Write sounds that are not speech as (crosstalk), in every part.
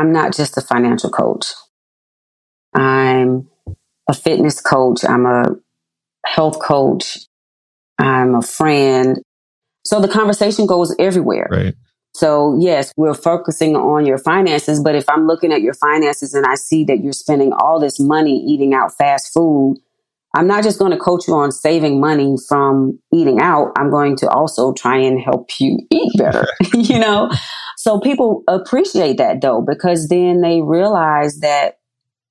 I'm not just a financial coach. I'm a fitness coach. I'm a health coach. I'm a friend. So the conversation goes everywhere. Right. So yes, we're focusing on your finances, but if I'm looking at your finances and I see that you're spending all this money eating out fast food, I'm not just going to coach you on saving money from eating out. I'm going to also try and help you eat better, (laughs) you know? So people appreciate that though, because then they realize that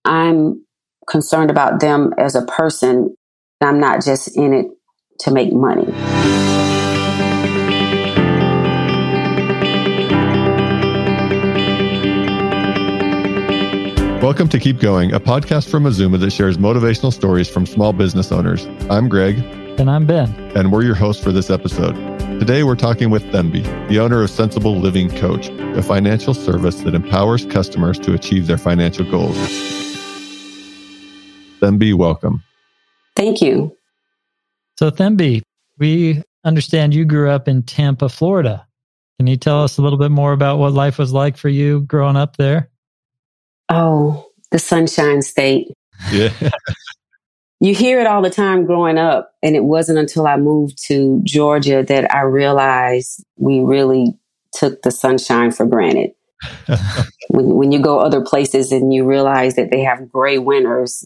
I'm concerned about them as a person. I'm not just in it to make money. Welcome to Keep Going, a podcast from Mazuma that shares motivational stories from small business owners. I'm Greg. And I'm Ben. And we're your hosts for this episode. Today, we're talking with Thembi, the owner of Sensible Living Coach, a financial service that empowers customers to achieve their financial goals. Thembi, welcome. Thank you. So, Thembi, we understand you grew up in Tampa, Florida. Can you tell us a little bit more about what life was like for you growing up there? Oh, the Sunshine State. (laughs) Yeah. You hear it all the time growing up. And it wasn't until I moved to Georgia that I realized we really took the sunshine for granted. (laughs) when, when you go other places and you realize that they have gray winters,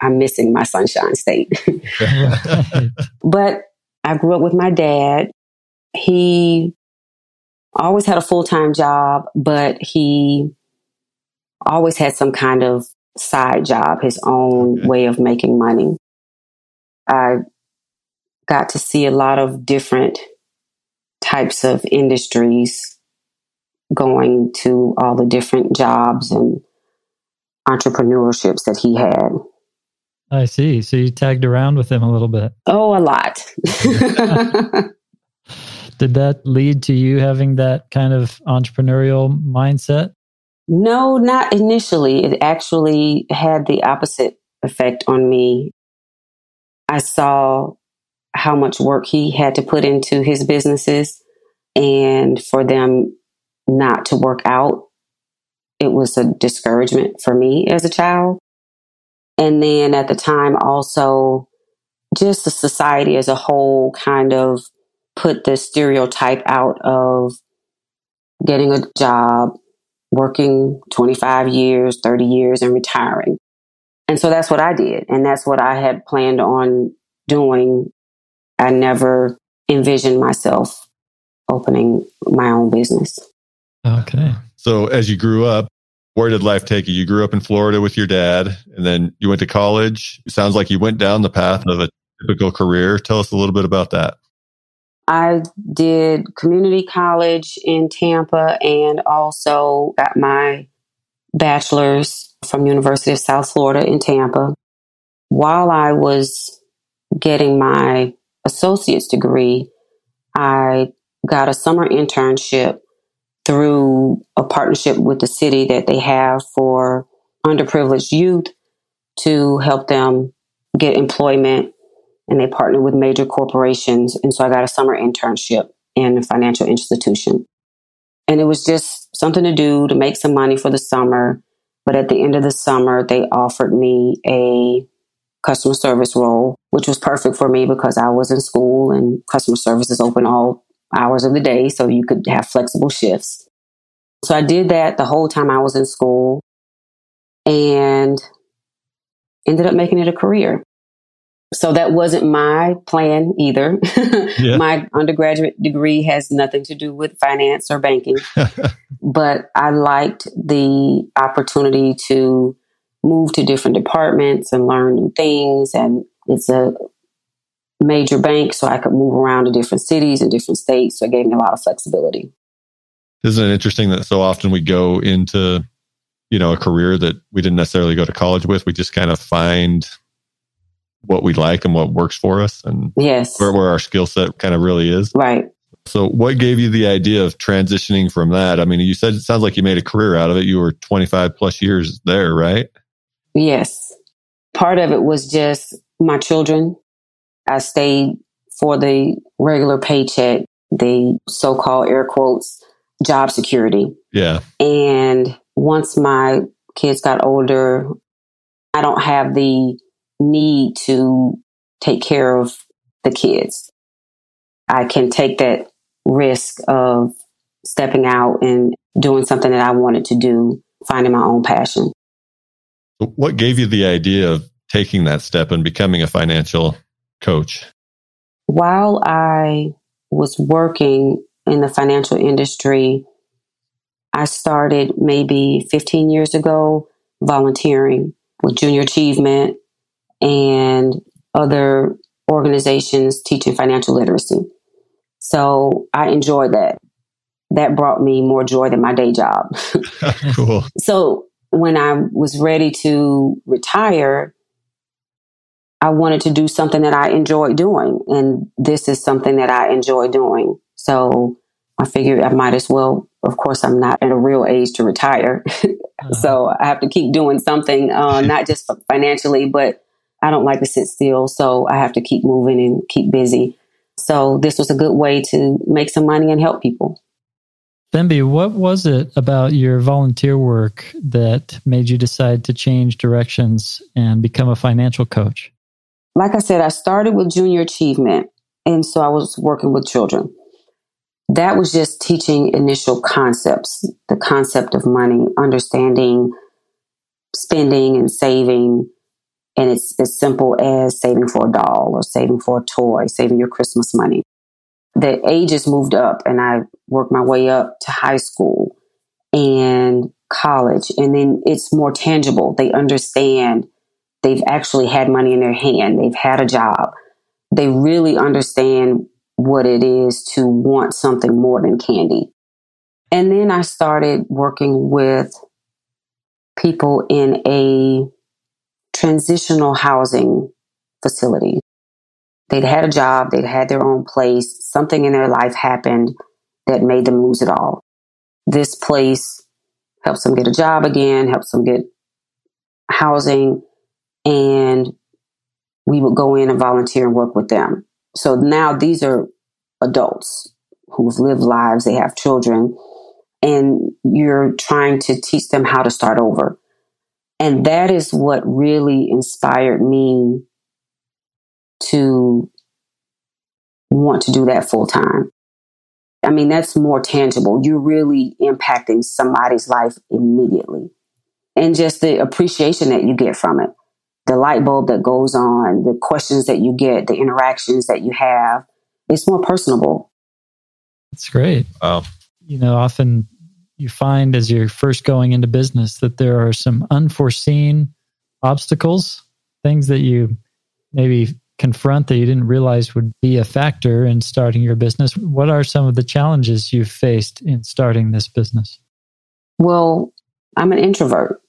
I'm missing my sunshine state. (laughs) but I grew up with my dad. He always had a full time job, but he always had some kind of side job, his own okay. way of making money. I got to see a lot of different types of industries going to all the different jobs and entrepreneurships that he had. I see. So you tagged around with him a little bit. Oh, a lot. (laughs) (laughs) Did that lead to you having that kind of entrepreneurial mindset? No, not initially. It actually had the opposite effect on me. I saw how much work he had to put into his businesses and for them not to work out. It was a discouragement for me as a child. And then at the time, also, just the society as a whole kind of put the stereotype out of getting a job, working 25 years, 30 years, and retiring. And so that's what I did. And that's what I had planned on doing. I never envisioned myself opening my own business. Okay. So as you grew up, where did life take you? You grew up in Florida with your dad, and then you went to college. It sounds like you went down the path of a typical career. Tell us a little bit about that. I did community college in Tampa and also got my bachelor's from University of South Florida in Tampa. While I was getting my associate's degree, I got a summer internship through a partnership with the city that they have for underprivileged youth to help them get employment and they partner with major corporations. And so I got a summer internship in a financial institution. And it was just something to do to make some money for the summer. But at the end of the summer, they offered me a customer service role, which was perfect for me because I was in school and customer service is open all hours of the day. So you could have flexible shifts. So I did that the whole time I was in school and ended up making it a career. So that wasn't my plan either. (laughs) Yeah. my undergraduate degree has nothing to do with finance or banking, (laughs) but I liked the opportunity to move to different departments and learn new things. And it's a major bank, so I could move around to different cities and different states. So it gave me a lot of flexibility. Isn't it interesting that so often we go into, you know, a career that we didn't necessarily go to college with? We just kind of find what we like and what works for us and yes. where, where our skill set kind of really is. Right. So what gave you the idea of transitioning from that? I mean, you said it sounds like you made a career out of it. You were 25 plus years there, right? Yes. Part of it was just my children. I stayed for the regular paycheck, the so called air quotes job security. Yeah. And once my kids got older, I don't have the need to take care of the kids. I can take that risk of stepping out and doing something that I wanted to do, finding my own passion. What gave you the idea of taking that step and becoming a financial coach? While I was working in the financial industry, I started maybe 15 years ago volunteering with Junior Achievement and other organizations teaching financial literacy. So I enjoyed that. That brought me more joy than my day job. (laughs) (laughs) cool. So when I was ready to retire, I wanted to do something that I enjoyed doing. And this is something that I enjoy doing. So I figured I might as well, of course, I'm not at a real age to retire. (laughs) uh-huh. So I have to keep doing something, uh, not just financially, but I don't like to sit still. So I have to keep moving and keep busy. So this was a good way to make some money and help people. Thembi, what was it about your volunteer work that made you decide to change directions and become a financial coach? Like I said, I started with junior achievement. And so I was working with children. That was just teaching initial concepts, the concept of money, understanding spending and saving. And it's as simple as saving for a doll or saving for a toy, saving your Christmas money the ages moved up and I worked my way up to high school and college. And then it's more tangible. They understand they've actually had money in their hand. They've had a job. They really understand what it is to want something more than candy. And then I started working with people in a transitional housing facility. They'd had a job, they'd had their own place, something in their life happened that made them lose it all. This place helps them get a job again, helps them get housing, and we would go in and volunteer and work with them. So now these are adults who've lived lives, they have children, and you're trying to teach them how to start over. And that is what really inspired me to want to do that full time. I mean, that's more tangible. You're really impacting somebody's life immediately. And just the appreciation that you get from it, the light bulb that goes on, the questions that you get, the interactions that you have, it's more personable. That's great. Wow. You know, often you find as you're first going into business that there are some unforeseen obstacles, things that you maybe confront that you didn't realize would be a factor in starting your business. What are some of the challenges you've faced in starting this business? Well, I'm an introvert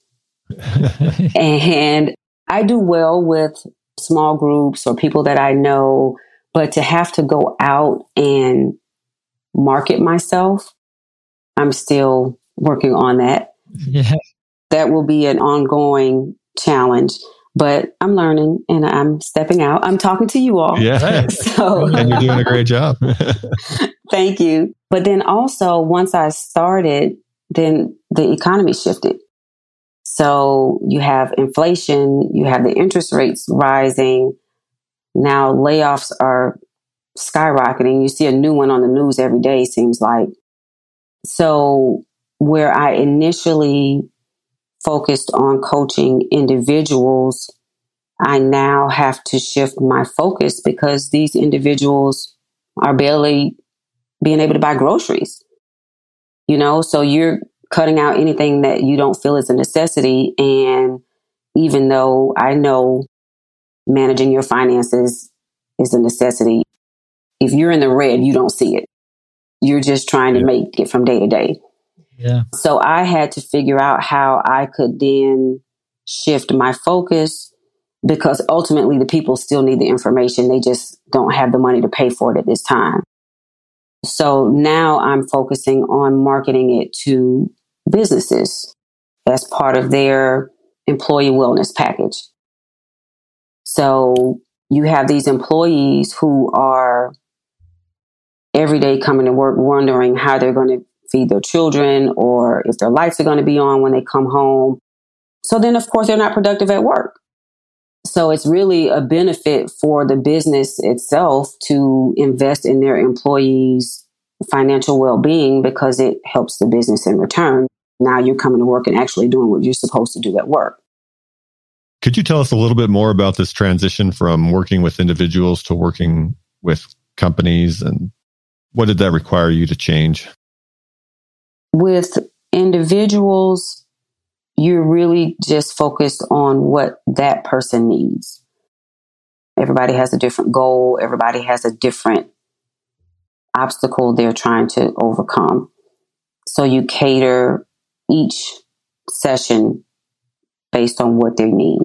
(laughs) and I do well with small groups or people that I know, but to have to go out and market myself, I'm still working on that. Yeah. That will be an ongoing challenge but I'm learning and I'm stepping out. I'm talking to you all. Yeah. (laughs) So, and you're doing a great (laughs) job. thank you. But then also, once I started, then the economy shifted. So you have inflation, you have the interest rates rising. Now layoffs are skyrocketing. You see a new one on the news every day, seems like. So where I initially focused on coaching individuals, I now have to shift my focus because these individuals are barely being able to buy groceries. You know, so you're cutting out anything that you don't feel is a necessity. And even though I know managing your finances is a necessity, if you're in the red, you don't see it. You're just trying to make it from day to day. Yeah. So I had to figure out how I could then shift my focus because ultimately the people still need the information. They just don't have the money to pay for it at this time. So now I'm focusing on marketing it to businesses as part of their employee wellness package. So you have these employees who are every day coming to work wondering how they're going to feed their children or if their lights are going to be on when they come home. So then, of course, they're not productive at work. So it's really a benefit for the business itself to invest in their employees' financial well being because it helps the business in return. Now you're coming to work and actually doing what you're supposed to do at work. Could you tell us a little bit more about this transition from working with individuals to working with companies and what did that require you to change? With individuals, you're really just focused on what that person needs. Everybody has a different goal, everybody has a different obstacle they're trying to overcome. So you cater each session based on what they need.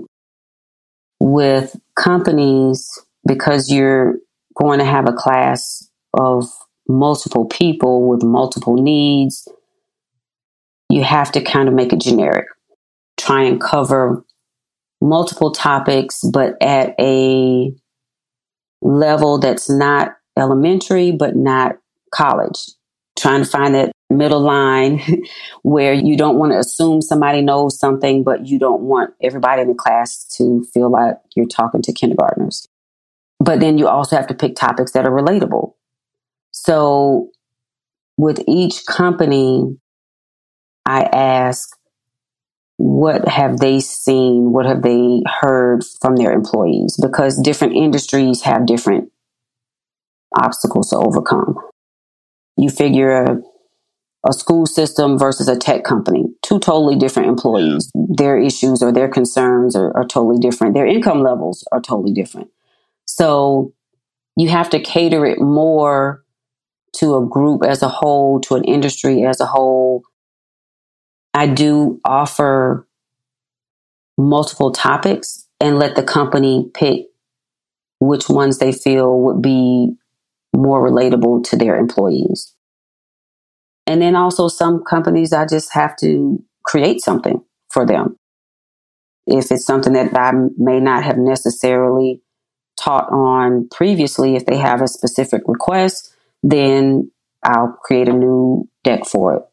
With companies, because you're going to have a class of multiple people with multiple needs, you have to kind of make it generic. Try and cover multiple topics, but at a level that's not elementary, but not college. Trying to find that middle line (laughs) where you don't want to assume somebody knows something, but you don't want everybody in the class to feel like you're talking to kindergartners. But then you also have to pick topics that are relatable. So with each company, I ask, what have they seen? What have they heard from their employees? Because different industries have different obstacles to overcome. You figure a, a school system versus a tech company, two totally different employees. Their issues or their concerns are, are totally different. Their income levels are totally different. So you have to cater it more to a group as a whole, to an industry as a whole. I do offer multiple topics and let the company pick which ones they feel would be more relatable to their employees. And then also some companies, I just have to create something for them. If it's something that I may not have necessarily taught on previously, if they have a specific request, then I'll create a new deck for it.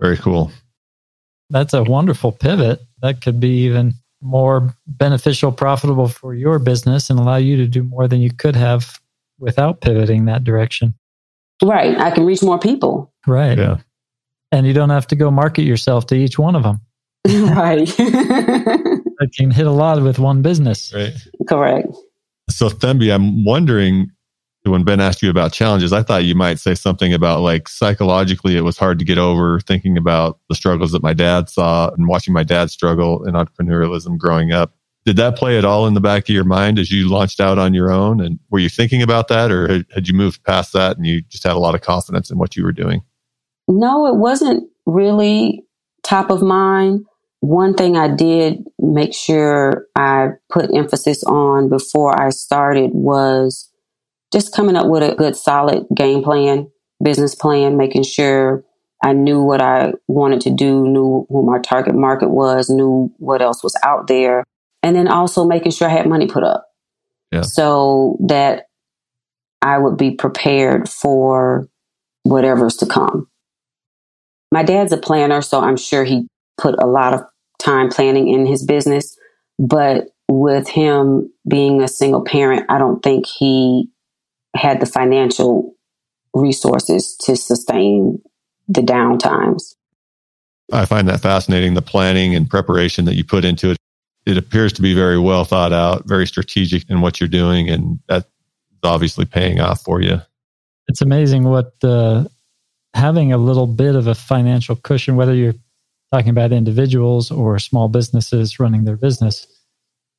Very cool. That's a wonderful pivot. That could be even more beneficial, profitable for your business and allow you to do more than you could have without pivoting that direction. Right. I can reach more people. Right. Yeah. And you don't have to go market yourself to each one of them. (laughs) right. (laughs) I can hit a lot with one business. Right. Correct. So, Thembi, I'm wondering when Ben asked you about challenges, I thought you might say something about like psychologically it was hard to get over thinking about the struggles that my dad saw and watching my dad struggle in entrepreneurialism growing up. Did that play at all in the back of your mind as you launched out on your own? And were you thinking about that or had, had you moved past that and you just had a lot of confidence in what you were doing? No, it wasn't really top of mind. One thing I did make sure I put emphasis on before I started was just coming up with a good solid game plan, business plan, making sure I knew what I wanted to do, knew who my target market was, knew what else was out there. And then also making sure I had money put up. Yeah. So that I would be prepared for whatever's to come. My dad's a planner, so I'm sure he put a lot of time planning in his business. But with him being a single parent, I don't think he had the financial resources to sustain the downtimes. I find that fascinating the planning and preparation that you put into it. It appears to be very well thought out, very strategic in what you're doing, and that's obviously paying off for you. It's amazing what uh, having a little bit of a financial cushion, whether you're talking about individuals or small businesses running their business,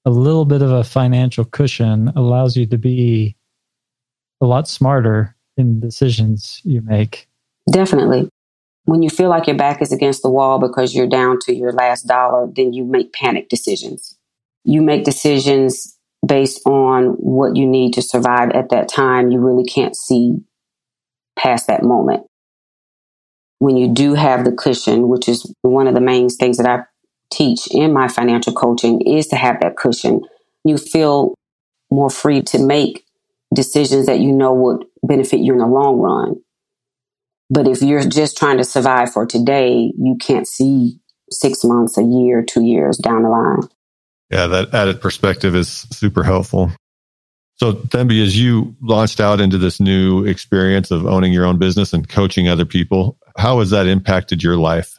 a little bit of a financial cushion allows you to be a lot smarter in decisions you make. Definitely. When you feel like your back is against the wall because you're down to your last dollar, then you make panic decisions. You make decisions based on what you need to survive at that time. You really can't see past that moment. When you do have the cushion, which is one of the main things that I teach in my financial coaching, is to have that cushion. You feel more free to make decisions that you know would benefit you in the long run. But if you're just trying to survive for today, you can't see six months, a year, two years down the line. Yeah, that added perspective is super helpful. So, Thembi, as you launched out into this new experience of owning your own business and coaching other people, how has that impacted your life?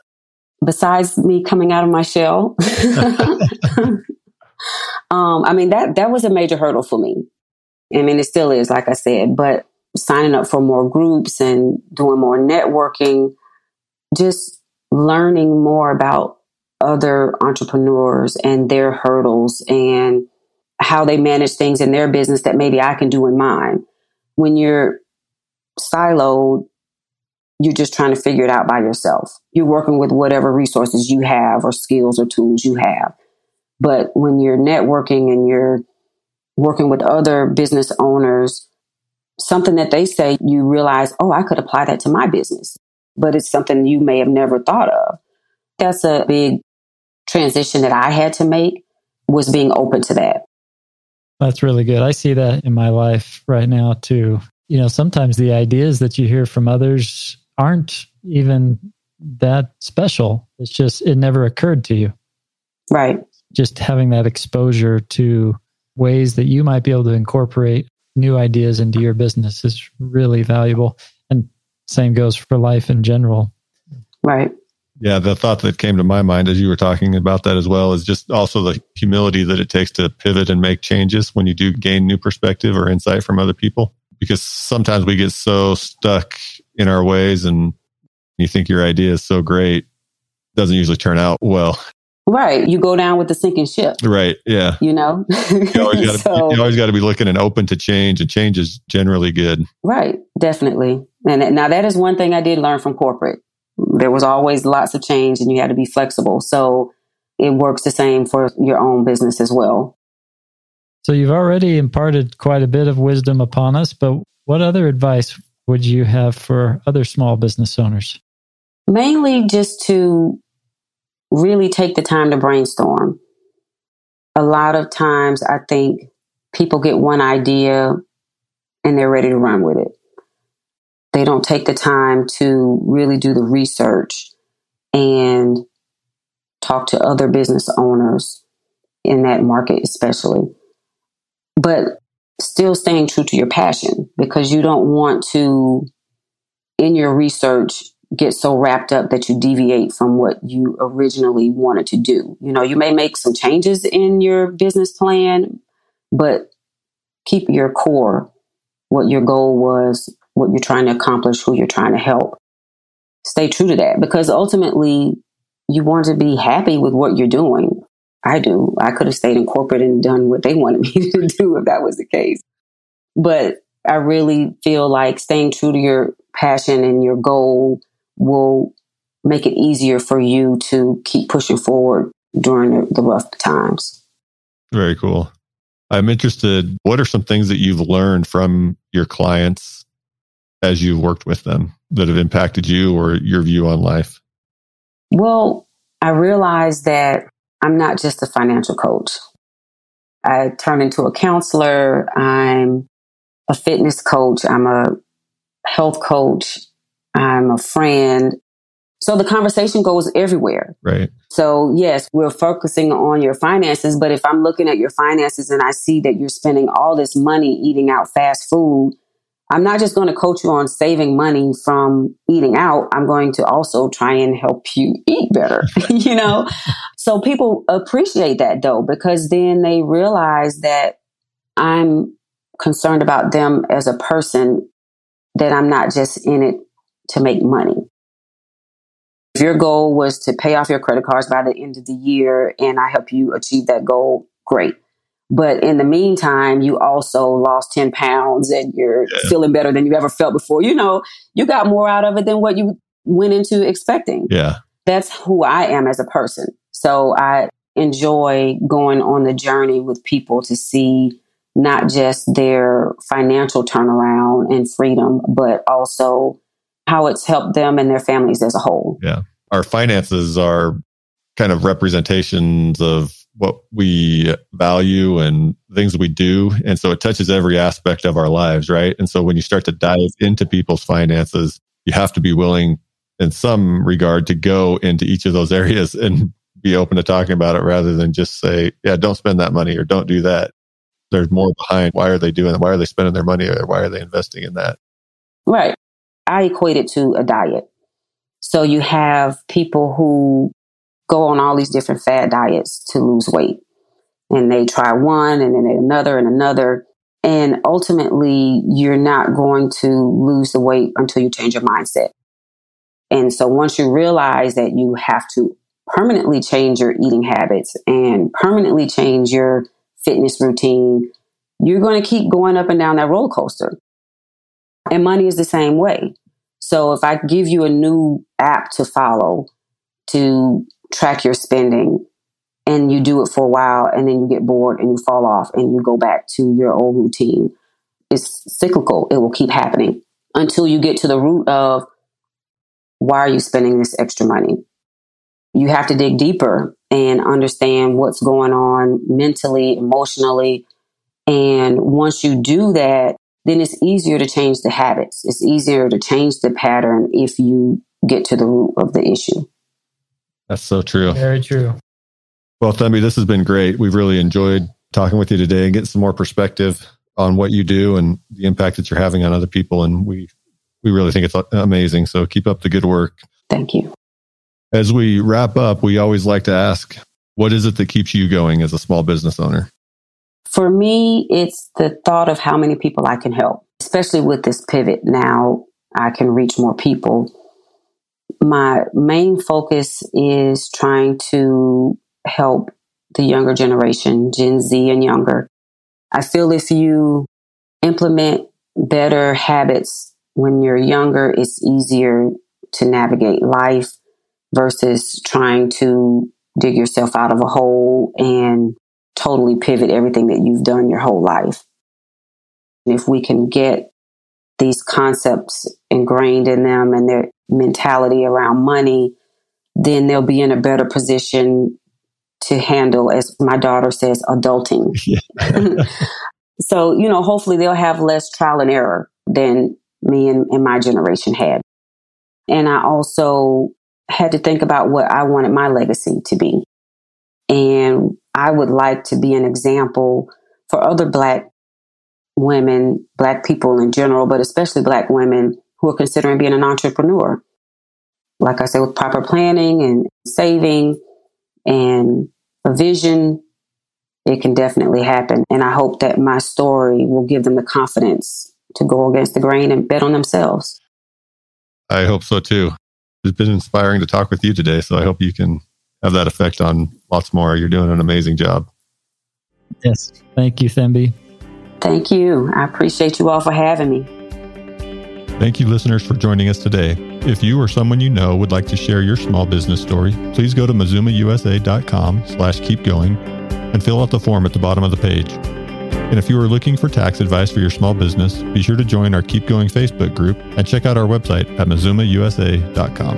Besides me coming out of my shell, (laughs) (laughs) um, I mean that that was a major hurdle for me. I mean, it still is, like I said. But signing up for more groups and doing more networking, just learning more about other entrepreneurs and their hurdles and how they manage things in their business that maybe I can do in mine. When you're siloed, you're just trying to figure it out by yourself. You're working with whatever resources you have or skills or tools you have. But when you're networking and you're working with other business owners, something that they say, you realize, oh, I could apply that to my business. But it's something you may have never thought of. That's a big transition that I had to make was being open to that. That's really good. I see that in my life right now too. You know, sometimes the ideas that you hear from others aren't even that special. It's just, it never occurred to you. Right. Just having that exposure to ways that you might be able to incorporate new ideas into your business is really valuable. And same goes for life in general. Right. Yeah, the thought that came to my mind as you were talking about that as well is just also the humility that it takes to pivot and make changes when you do gain new perspective or insight from other people. Because sometimes we get so stuck in our ways and you think your idea is so great, doesn't usually turn out well. Right. You go down with the sinking ship. Right. Yeah. You know? (laughs) you always got (laughs) so, to be looking and open to change, and change is generally good. Right. Definitely. And now that is one thing I did learn from corporate there was always lots of change and you had to be flexible. So it works the same for your own business as well. So you've already imparted quite a bit of wisdom upon us, but what other advice would you have for other small business owners? Mainly just to really take the time to brainstorm. A lot of times I think people get one idea and they're ready to run with it. They don't take the time to really do the research and talk to other business owners in that market, especially. But still staying true to your passion because you don't want to, in your research, get so wrapped up that you deviate from what you originally wanted to do. You know, you may make some changes in your business plan, but keep your core, what your goal was what you're trying to accomplish, who you're trying to help. Stay true to that because ultimately you want to be happy with what you're doing. I do. I could have stayed in corporate and done what they wanted (laughs) me to do if that was the case. But I really feel like staying true to your passion and your goal will make it easier for you to keep pushing forward during the, rough times. Very cool. I'm interested. What are some things that you've learned from your clients as you've worked with them that have impacted you or your view on life? Well, I realized that I'm not just a financial coach. I turn into a counselor. I'm a fitness coach. I'm a health coach. I'm a friend. So the conversation goes everywhere. Right. So yes, we're focusing on your finances, but if I'm looking at your finances and I see that you're spending all this money eating out fast food, I'm not just going to coach you on saving money from eating out. I'm going to also try and help you eat better, (laughs) you know? so people appreciate that though, because then they realize that I'm concerned about them as a person, that I'm not just in it to make money. If your goal was to pay off your credit cards by the end of the year and I help you achieve that goal, great. But in the meantime, you also lost 10 pounds and you're yeah. feeling better than you ever felt before. You know, you got more out of it than what you went into expecting. Yeah. That's who I am as a person. So I enjoy going on the journey with people to see not just their financial turnaround and freedom, but also how it's helped them and their families as a whole. Yeah. Our finances are kind of representations of what we value and things we do. And so it touches every aspect of our lives, right? And so when you start to dive into people's finances, you have to be willing in some regard to go into each of those (laughs) areas and be open to talking about it rather than just say, yeah, don't spend that money or don't do that. There's more behind. Why are they doing it? Why are they spending their money or why are they investing in that? Right. I equate it to a diet. So you have people who go on all these different fad diets to lose weight. And they try one and then another and another. And ultimately, you're not going to lose the weight until you change your mindset. And so once you realize that you have to permanently change your eating habits and permanently change your fitness routine, you're going to keep going up and down that roller coaster. And money is the same way. So if I give you a new app to follow to track your spending and you do it for a while and then you get bored and you fall off and you go back to your old routine, it's cyclical. It will keep happening until you get to the root of why are you spending this extra money? You have to dig deeper and understand what's going on mentally, emotionally. And once you do that, then it's easier to change the habits. It's easier to change the pattern if you get to the root of the issue. That's so true. Very true. Well, Thembi, this has been great. We've really enjoyed talking with you today and getting some more perspective on what you do and the impact that you're having on other people. And we we really think it's amazing. So keep up the good work. Thank you. As we wrap up, we always like to ask, what is it that keeps you going as a small business owner? For me, it's the thought of how many people I can help, especially with this pivot. Now I can reach more people. My main focus is trying to help the younger generation, Gen Z and younger. I feel if you implement better habits when you're younger, it's easier to navigate life versus trying to dig yourself out of a hole and totally pivot everything that you've done your whole life. If we can get these concepts ingrained in them and their mentality around money, then they'll be in a better position to handle, as my daughter says, adulting. (laughs) (laughs) so, you know, hopefully they'll have less trial and error than me and, and my generation had. And I also had to think about what I wanted my legacy to be. And I would like to be an example for other Black women, Black people in general, but especially Black women who are considering being an entrepreneur. Like I said, with proper planning and saving and a vision, it can definitely happen. And I hope that my story will give them the confidence to go against the grain and bet on themselves. I hope so too. It's been inspiring to talk with you today. So I hope you can have that effect on lots more. You're doing an amazing job. Yes. Thank you, Thembi. Thank you. I appreciate you all for having me. Thank you, listeners, for joining us today. If you or someone you know would like to share your small business story, please go to mazumausa.com slash keep going and fill out the form at the bottom of the page. And if you are looking for tax advice for your small business, be sure to join our Keep Going Facebook group and check out our website at mazumausa.com.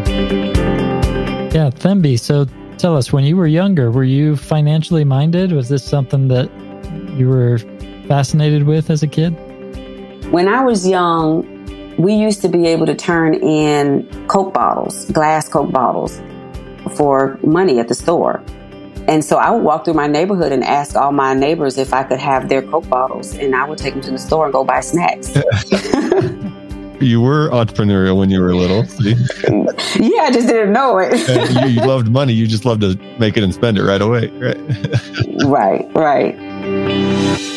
Yeah, Thembi. So tell us, when you were younger, were you financially minded? Was this something that you were fascinated with as a kid? When I was young, we used to be able to turn in Coke bottles, glass Coke bottles, for money at the store. And so I would walk through my neighborhood and ask all my neighbors if I could have their Coke bottles, and I would take them to the store and go buy snacks. (laughs) you were entrepreneurial when you were little. See? (laughs) yeah, I just didn't know it. (laughs) you, you loved money. You just loved to make it and spend it right away. Right. (laughs) right, right.